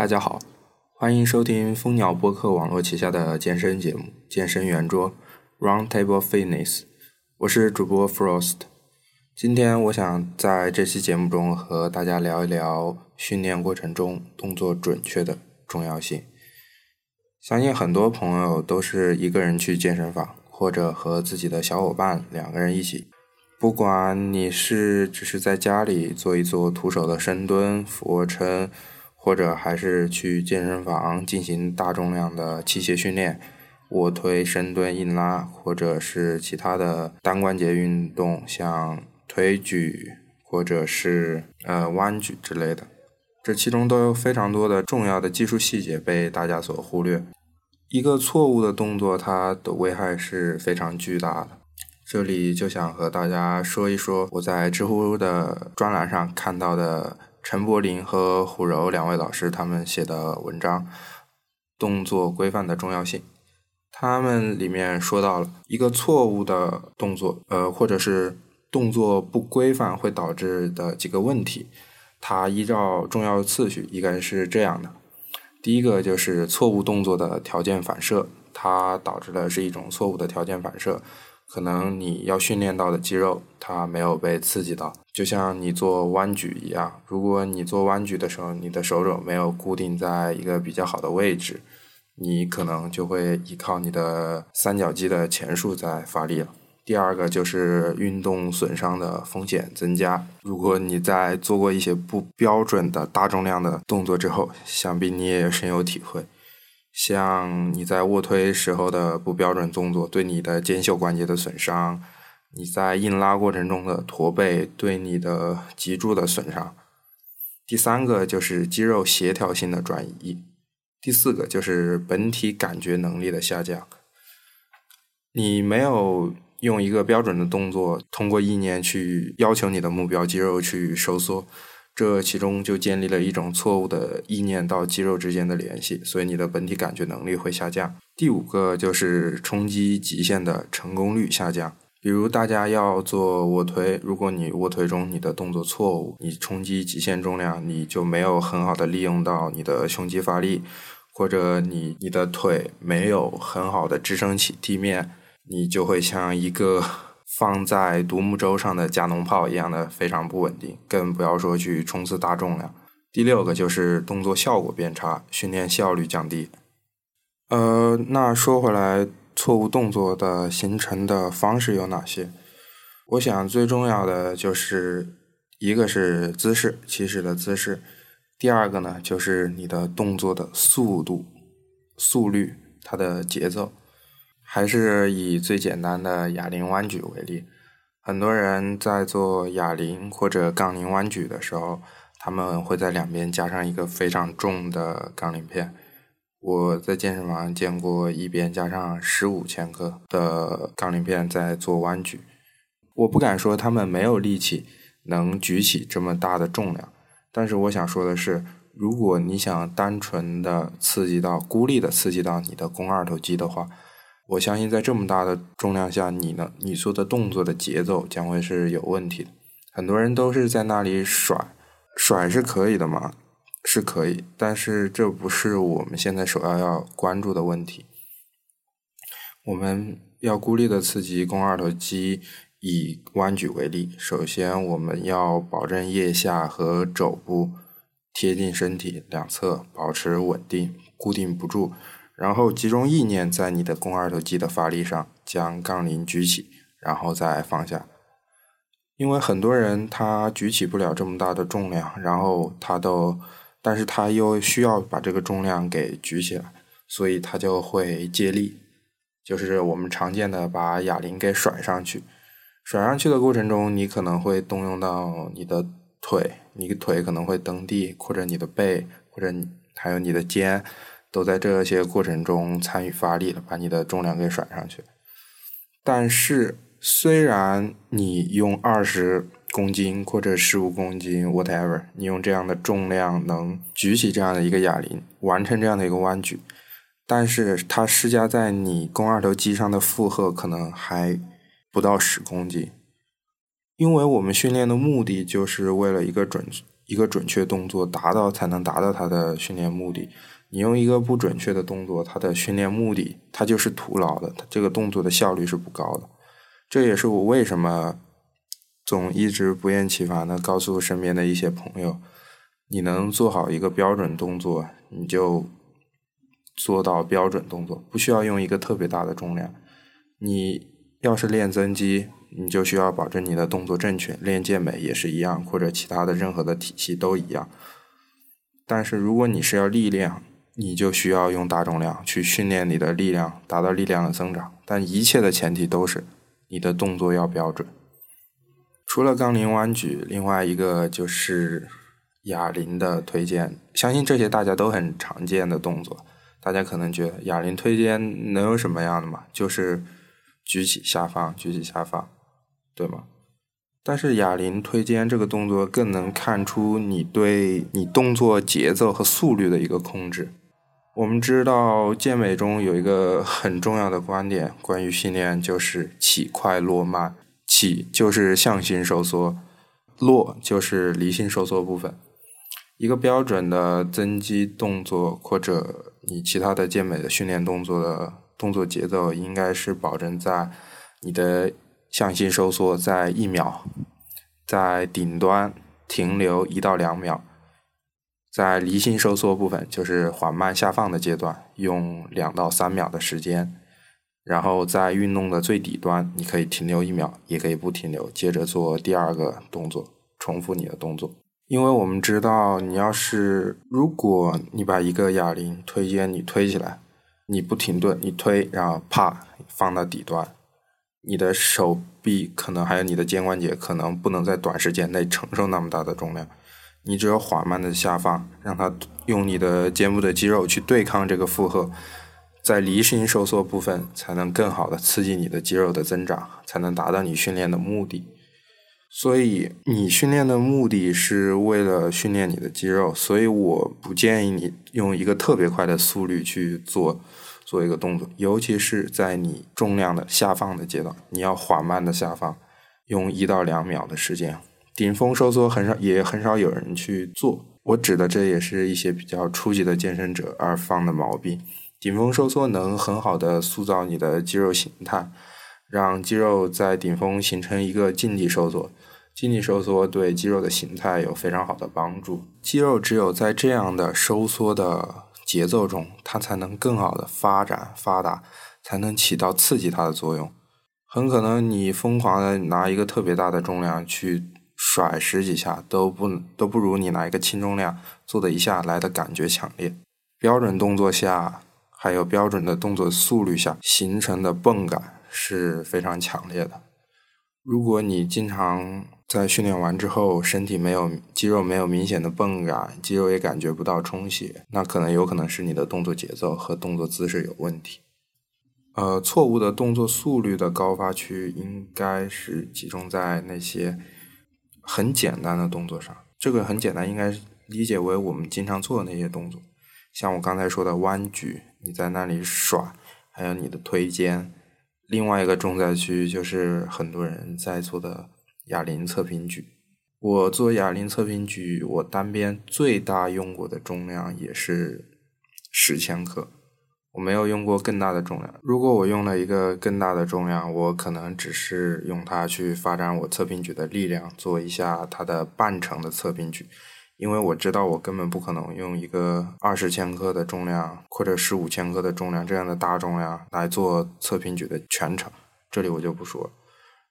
大家好，欢迎收听蜂鸟播客网络旗下的健身节目《健身圆桌》（Round Table Fitness）。我是主播 Frost。今天我想在这期节目中和大家聊一聊训练过程中动作准确的重要性。相信很多朋友都是一个人去健身房，或者和自己的小伙伴两个人一起。不管你是只是在家里做一做徒手的深蹲、俯卧撑，或者还是去健身房进行大重量的器械训练，卧推、深蹲、硬拉，或者是其他的单关节运动，像推举或者是呃弯举之类的。这其中都有非常多的重要的技术细节被大家所忽略。一个错误的动作，它的危害是非常巨大的。这里就想和大家说一说我在知乎的专栏上看到的陈柏霖和虎柔两位老师他们写的文章《动作规范的重要性》。他们里面说到了一个错误的动作，呃，或者是动作不规范会导致的几个问题。它依照重要次序应该是这样的：第一个就是错误动作的条件反射，它导致的是一种错误的条件反射，可能你要训练到的肌肉它没有被刺激到，就像你做弯举一样，如果你做弯举的时候，你的手肘没有固定在一个比较好的位置，你可能就会依靠你的三角肌的前束在发力了。第二个就是运动损伤的风险增加。如果你在做过一些不标准的大重量的动作之后，想必你也深有体会。像你在卧推时候的不标准动作对你的肩袖关节的损伤，你在硬拉过程中的驼背对你的脊柱的损伤。第三个就是肌肉协调性的转移。第四个就是本体感觉能力的下降。你没有。用一个标准的动作，通过意念去要求你的目标肌肉去收缩，这其中就建立了一种错误的意念到肌肉之间的联系，所以你的本体感觉能力会下降。第五个就是冲击极限的成功率下降。比如大家要做卧推，如果你卧推中你的动作错误，你冲击极限重量，你就没有很好的利用到你的胸肌发力，或者你你的腿没有很好的支撑起地面。你就会像一个放在独木舟上的加农炮一样的非常不稳定，更不要说去冲刺大重量。第六个就是动作效果变差，训练效率降低。呃，那说回来，错误动作的形成的方式有哪些？我想最重要的就是一个是姿势，起始的姿势；第二个呢，就是你的动作的速度、速率，它的节奏。还是以最简单的哑铃弯举为例，很多人在做哑铃或者杠铃弯举的时候，他们会在两边加上一个非常重的杠铃片。我在健身房见过一边加上十五千克的杠铃片在做弯举。我不敢说他们没有力气能举起这么大的重量，但是我想说的是，如果你想单纯的刺激到孤立的刺激到你的肱二头肌的话，我相信在这么大的重量下，你呢？你做的动作的节奏将会是有问题的。很多人都是在那里甩，甩是可以的嘛，是可以，但是这不是我们现在首要要关注的问题。我们要孤立的刺激肱二头肌，以弯举为例，首先我们要保证腋下和肘部贴近身体两侧，保持稳定，固定不住。然后集中意念在你的肱二头肌的发力上，将杠铃举起，然后再放下。因为很多人他举起不了这么大的重量，然后他都，但是他又需要把这个重量给举起来，所以他就会借力，就是我们常见的把哑铃给甩上去。甩上去的过程中，你可能会动用到你的腿，你的腿可能会蹬地，或者你的背，或者还有你的肩。都在这些过程中参与发力了，把你的重量给甩上去。但是，虽然你用二十公斤或者十五公斤，whatever，你用这样的重量能举起这样的一个哑铃，完成这样的一个弯举，但是它施加在你肱二头肌上的负荷可能还不到十公斤，因为我们训练的目的就是为了一个准。一个准确动作达到才能达到它的训练目的。你用一个不准确的动作，它的训练目的它就是徒劳的，它这个动作的效率是不高的。这也是我为什么总一直不厌其烦的告诉身边的一些朋友，你能做好一个标准动作，你就做到标准动作，不需要用一个特别大的重量。你要是练增肌，你就需要保证你的动作正确；练健美也是一样，或者其他的任何的体系都一样。但是如果你是要力量，你就需要用大重量去训练你的力量，达到力量的增长。但一切的前提都是你的动作要标准。除了杠铃弯举，另外一个就是哑铃的推肩。相信这些大家都很常见的动作。大家可能觉得哑铃推肩能有什么样的嘛？就是举起下放，举起下放，对吗？但是哑铃推肩这个动作更能看出你对你动作节奏和速率的一个控制。我们知道健美中有一个很重要的观点，关于训练就是起快落慢。起就是向心收缩，落就是离心收缩部分。一个标准的增肌动作或者你其他的健美的训练动作的动作节奏，应该是保证在你的向心收缩在一秒，在顶端停留一到两秒。在离心收缩部分，就是缓慢下放的阶段，用两到三秒的时间。然后在运动的最底端，你可以停留一秒，也可以不停留，接着做第二个动作，重复你的动作。因为我们知道，你要是如果你把一个哑铃推肩，你推起来，你不停顿，你推，然后啪放到底端，你的手臂可能还有你的肩关节可能不能在短时间内承受那么大的重量。你只有缓慢的下放，让它用你的肩部的肌肉去对抗这个负荷，在离心收缩部分才能更好的刺激你的肌肉的增长，才能达到你训练的目的。所以你训练的目的是为了训练你的肌肉，所以我不建议你用一个特别快的速率去做做一个动作，尤其是在你重量的下放的阶段，你要缓慢的下放，用一到两秒的时间。顶峰收缩很少，也很少有人去做。我指的这也是一些比较初级的健身者而犯的毛病。顶峰收缩能很好的塑造你的肌肉形态，让肌肉在顶峰形成一个静力收缩。静力收缩对肌肉的形态有非常好的帮助。肌肉只有在这样的收缩的节奏中，它才能更好的发展发达，才能起到刺激它的作用。很可能你疯狂的拿一个特别大的重量去。甩十几下都不都不如你拿一个轻重量做的一下来的感觉强烈。标准动作下，还有标准的动作速率下形成的泵感是非常强烈的。如果你经常在训练完之后，身体没有肌肉没有明显的泵感，肌肉也感觉不到充血，那可能有可能是你的动作节奏和动作姿势有问题。呃，错误的动作速率的高发区应该是集中在那些。很简单的动作上，这个很简单，应该理解为我们经常做的那些动作，像我刚才说的弯举，你在那里甩，还有你的推肩。另外一个重灾区就是很多人在做的哑铃侧平举。我做哑铃侧平举，我单边最大用过的重量也是十千克。我没有用过更大的重量。如果我用了一个更大的重量，我可能只是用它去发展我侧平举的力量，做一下它的半程的侧平举。因为我知道我根本不可能用一个二十千克的重量或者十五千克的重量这样的大重量来做侧平举的全程。这里我就不说。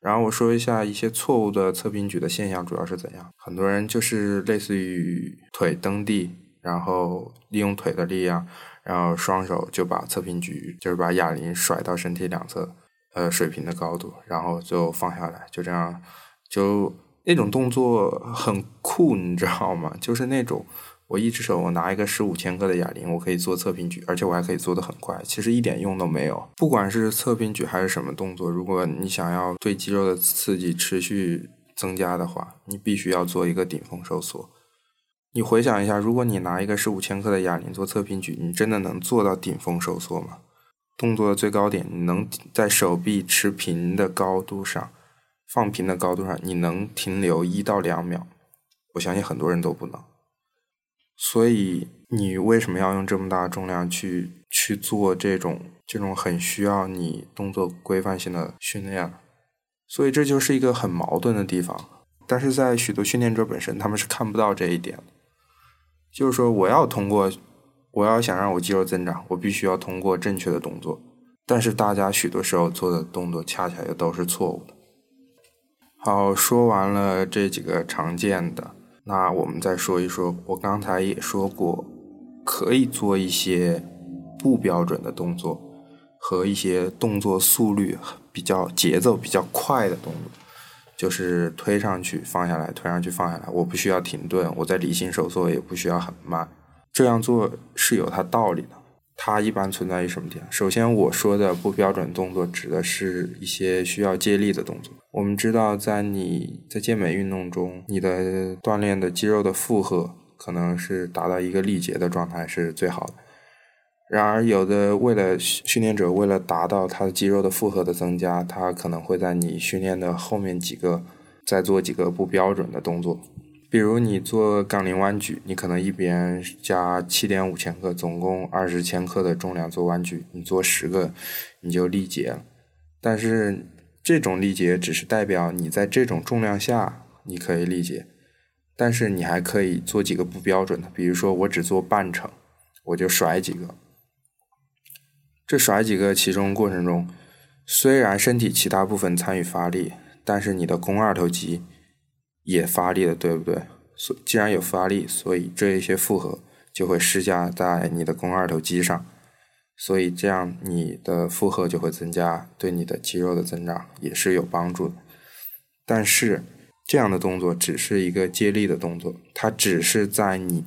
然后我说一下一些错误的侧平举的现象主要是怎样。很多人就是类似于腿蹬地，然后利用腿的力量。然后双手就把侧平举，就是把哑铃甩到身体两侧，呃，水平的高度，然后就放下来，就这样，就那种动作很酷，你知道吗？就是那种我一只手我拿一个十五千克的哑铃，我可以做侧平举，而且我还可以做的很快，其实一点用都没有。不管是侧平举还是什么动作，如果你想要对肌肉的刺激持续增加的话，你必须要做一个顶峰收缩。你回想一下，如果你拿一个十五千克的哑铃做侧平举，你真的能做到顶峰收缩吗？动作的最高点，你能在手臂持平的高度上，放平的高度上，你能停留一到两秒？我相信很多人都不能。所以你为什么要用这么大重量去去做这种这种很需要你动作规范性的训练？所以这就是一个很矛盾的地方。但是在许多训练者本身，他们是看不到这一点。就是说，我要通过，我要想让我肌肉增长，我必须要通过正确的动作。但是大家许多时候做的动作，恰恰又都是错误的。好，说完了这几个常见的。那我们再说一说，我刚才也说过，可以做一些不标准的动作和一些动作速率比较、节奏比较快的动作，就是推上去放下来，推上去放下来，我不需要停顿，我在离心收缩也不需要很慢，这样做是有它道理的。它一般存在于什么地方？首先，我说的不标准动作指的是一些需要借力的动作。我们知道，在你在健美运动中，你的锻炼的肌肉的负荷可能是达到一个力竭的状态是最好的。然而，有的为了训练者为了达到他的肌肉的负荷的增加，他可能会在你训练的后面几个再做几个不标准的动作。比如你做杠铃弯举，你可能一边加七点五千克，总共二十千克的重量做弯举，你做十个你就力竭了。但是这种力竭只是代表你在这种重量下你可以力竭，但是你还可以做几个不标准的，比如说我只做半程，我就甩几个。这甩几个其中过程中，虽然身体其他部分参与发力，但是你的肱二头肌。也发力了，对不对？所既然有发力，所以这一些负荷就会施加在你的肱二头肌上，所以这样你的负荷就会增加，对你的肌肉的增长也是有帮助的。但是这样的动作只是一个接力的动作，它只是在你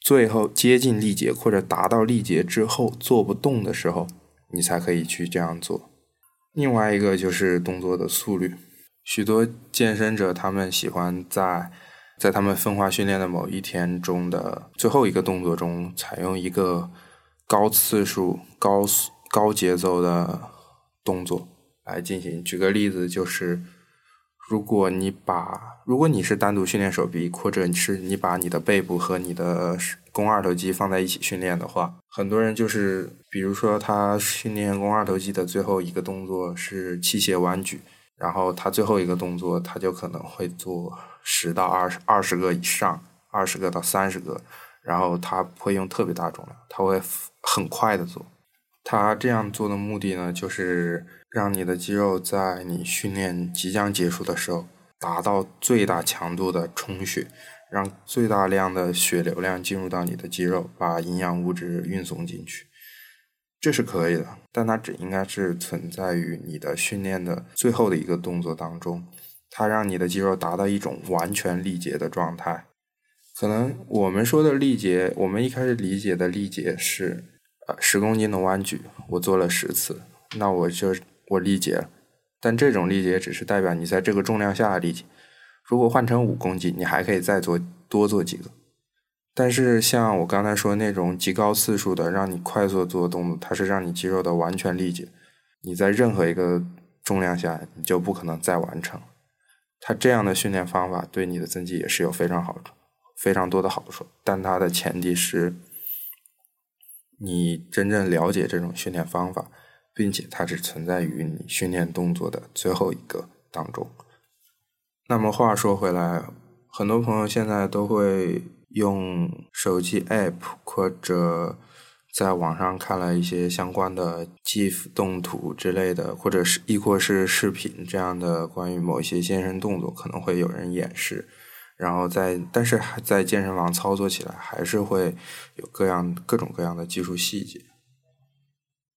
最后接近力竭或者达到力竭之后做不动的时候，你才可以去这样做。另外一个就是动作的速率。许多健身者，他们喜欢在在他们分化训练的某一天中的最后一个动作中，采用一个高次数、高速高节奏的动作来进行。举个例子，就是如果你把如果你是单独训练手臂，或者是你把你的背部和你的肱二头肌放在一起训练的话，很多人就是，比如说他训练肱二头肌的最后一个动作是器械弯举。然后他最后一个动作，他就可能会做十到二十二十个以上，二十个到三十个，然后它不会用特别大重量，它会很快的做。它这样做的目的呢，就是让你的肌肉在你训练即将结束的时候，达到最大强度的充血，让最大量的血流量进入到你的肌肉，把营养物质运送进去。这是可以的，但它只应该是存在于你的训练的最后的一个动作当中，它让你的肌肉达到一种完全力竭的状态。可能我们说的力竭，我们一开始理解的力竭是，呃，十公斤的弯举，我做了十次，那我就我力竭了。但这种力竭只是代表你在这个重量下的力竭。如果换成五公斤，你还可以再做多做几个。但是像我刚才说那种极高次数的让你快速做动作，它是让你肌肉的完全力竭，你在任何一个重量下你就不可能再完成。它这样的训练方法对你的增肌也是有非常好处、非常多的好处，但它的前提是你真正了解这种训练方法，并且它只存在于你训练动作的最后一个当中。那么话说回来，很多朋友现在都会。用手机 app 或者在网上看了一些相关的 GIF 动图之类的，或者是亦或是视频这样的关于某些健身动作，可能会有人演示，然后在但是还在健身房操作起来还是会有各样各种各样的技术细节。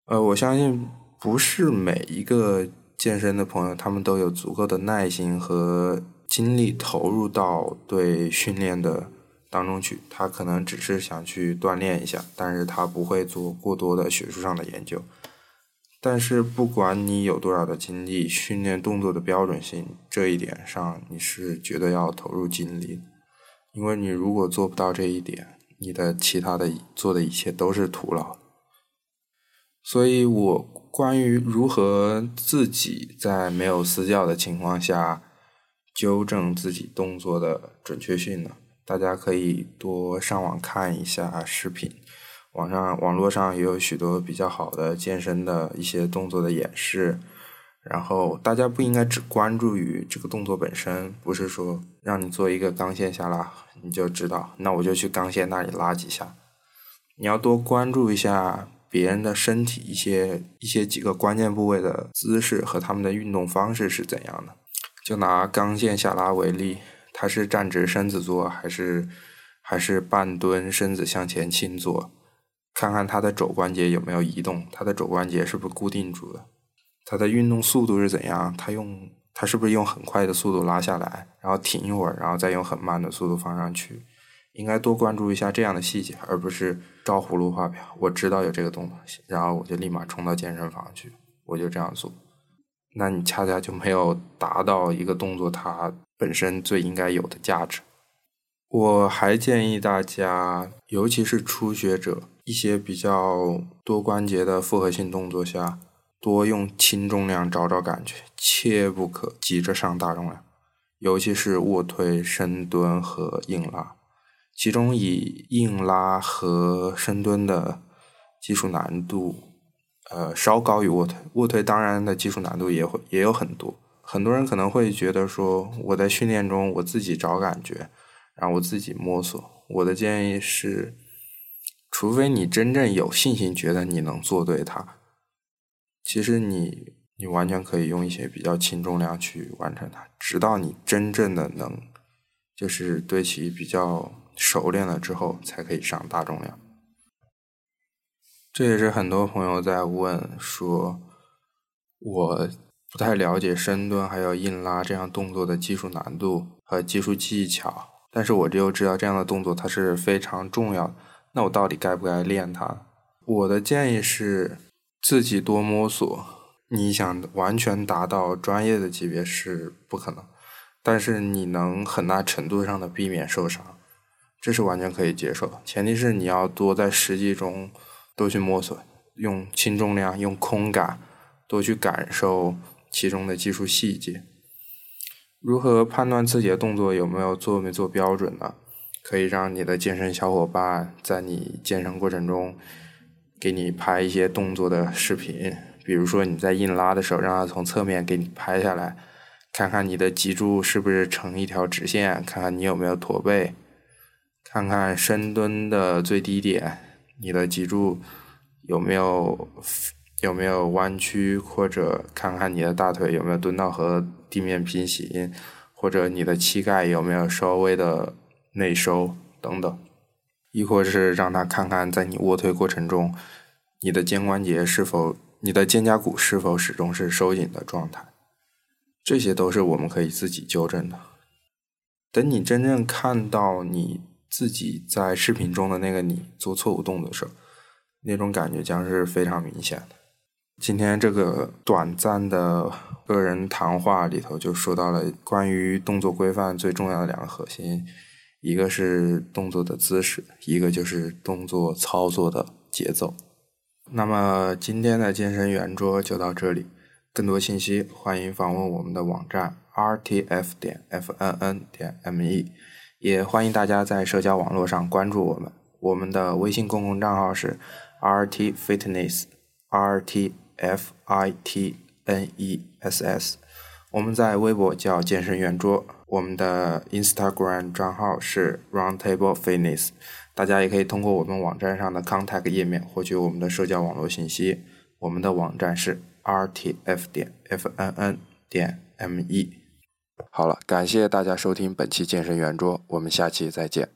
呃，我相信不是每一个健身的朋友，他们都有足够的耐心和精力投入到对训练的。当中去，他可能只是想去锻炼一下，但是他不会做过多的学术上的研究。但是不管你有多少的精力，训练动作的标准性这一点上，你是绝对要投入精力，因为你如果做不到这一点，你的其他的做的一切都是徒劳。所以我关于如何自己在没有私教的情况下。纠正自己动作的准确性呢？大家可以多上网看一下视频，网上网络上也有许多比较好的健身的一些动作的演示。然后大家不应该只关注于这个动作本身，不是说让你做一个钢线下拉，你就知道，那我就去钢线那里拉几下。你要多关注一下别人的身体一些一些几个关键部位的姿势和他们的运动方式是怎样的。就拿钢线下拉为例，他是站直身子做，还是还是半蹲身子向前倾做？看看他的肘关节有没有移动，他的肘关节是不是固定住了？他的运动速度是怎样？他用他是不是用很快的速度拉下来，然后停一会儿，然后再用很慢的速度放上去？应该多关注一下这样的细节，而不是照葫芦画瓢。我知道有这个动作，然后我就立马冲到健身房去，我就这样做。那你恰恰就没有达到一个动作它本身最应该有的价值。我还建议大家，尤其是初学者，一些比较多关节的复合性动作下。多用轻重量找找感觉，切不可急着上大重量，尤其是卧推、深蹲和硬拉，其中以硬拉和深蹲的技术难度，呃，稍高于卧推。卧推当然的技术难度也会也有很多。很多人可能会觉得说，我在训练中我自己找感觉，然后我自己摸索。我的建议是，除非你真正有信心，觉得你能做对它。其实你你完全可以用一些比较轻重量去完成它，直到你真正的能就是对其比较熟练了之后，才可以上大重量。这也是很多朋友在问说，我不太了解深蹲还有硬拉这样动作的技术难度和技术技巧，但是我就知道这样的动作它是非常重要的。那我到底该不该练它？我的建议是。自己多摸索，你想完全达到专业的级别是不可能，但是你能很大程度上的避免受伤，这是完全可以接受的。前提是你要多在实际中多去摸索，用轻重量，用空感，多去感受其中的技术细节。如何判断自己的动作有没有做没做标准呢？可以让你的健身小伙伴在你健身过程中。给你拍一些动作的视频，比如说你在硬拉的时候，让他从侧面给你拍下来，看看你的脊柱是不是成一条直线，看看你有没有驼背，看看深蹲的最低点，你的脊柱有没有有没有弯曲，或者看看你的大腿有没有蹲到和地面平行，或者你的膝盖有没有稍微的内收等等。亦或是让他看看，在你卧推过程中，你的肩关节是否、你的肩胛骨是否始终是收紧的状态，这些都是我们可以自己纠正的。等你真正看到你自己在视频中的那个你做错误动作的时候，那种感觉将是非常明显的。今天这个短暂的个人谈话里头，就说到了关于动作规范最重要的两个核心。一个是动作的姿势，一个就是动作操作的节奏。那么今天的健身圆桌就到这里，更多信息欢迎访问我们的网站 rtf 点 fnn 点 me，也欢迎大家在社交网络上关注我们。我们的微信公共账号是 rt fitness r t f i t n e s s，我们在微博叫健身圆桌。我们的 Instagram 账号是 Roundtable Fitness，大家也可以通过我们网站上的 Contact 页面获取我们的社交网络信息。我们的网站是 rtf 点 fnn 点 me。好了，感谢大家收听本期健身圆桌，我们下期再见。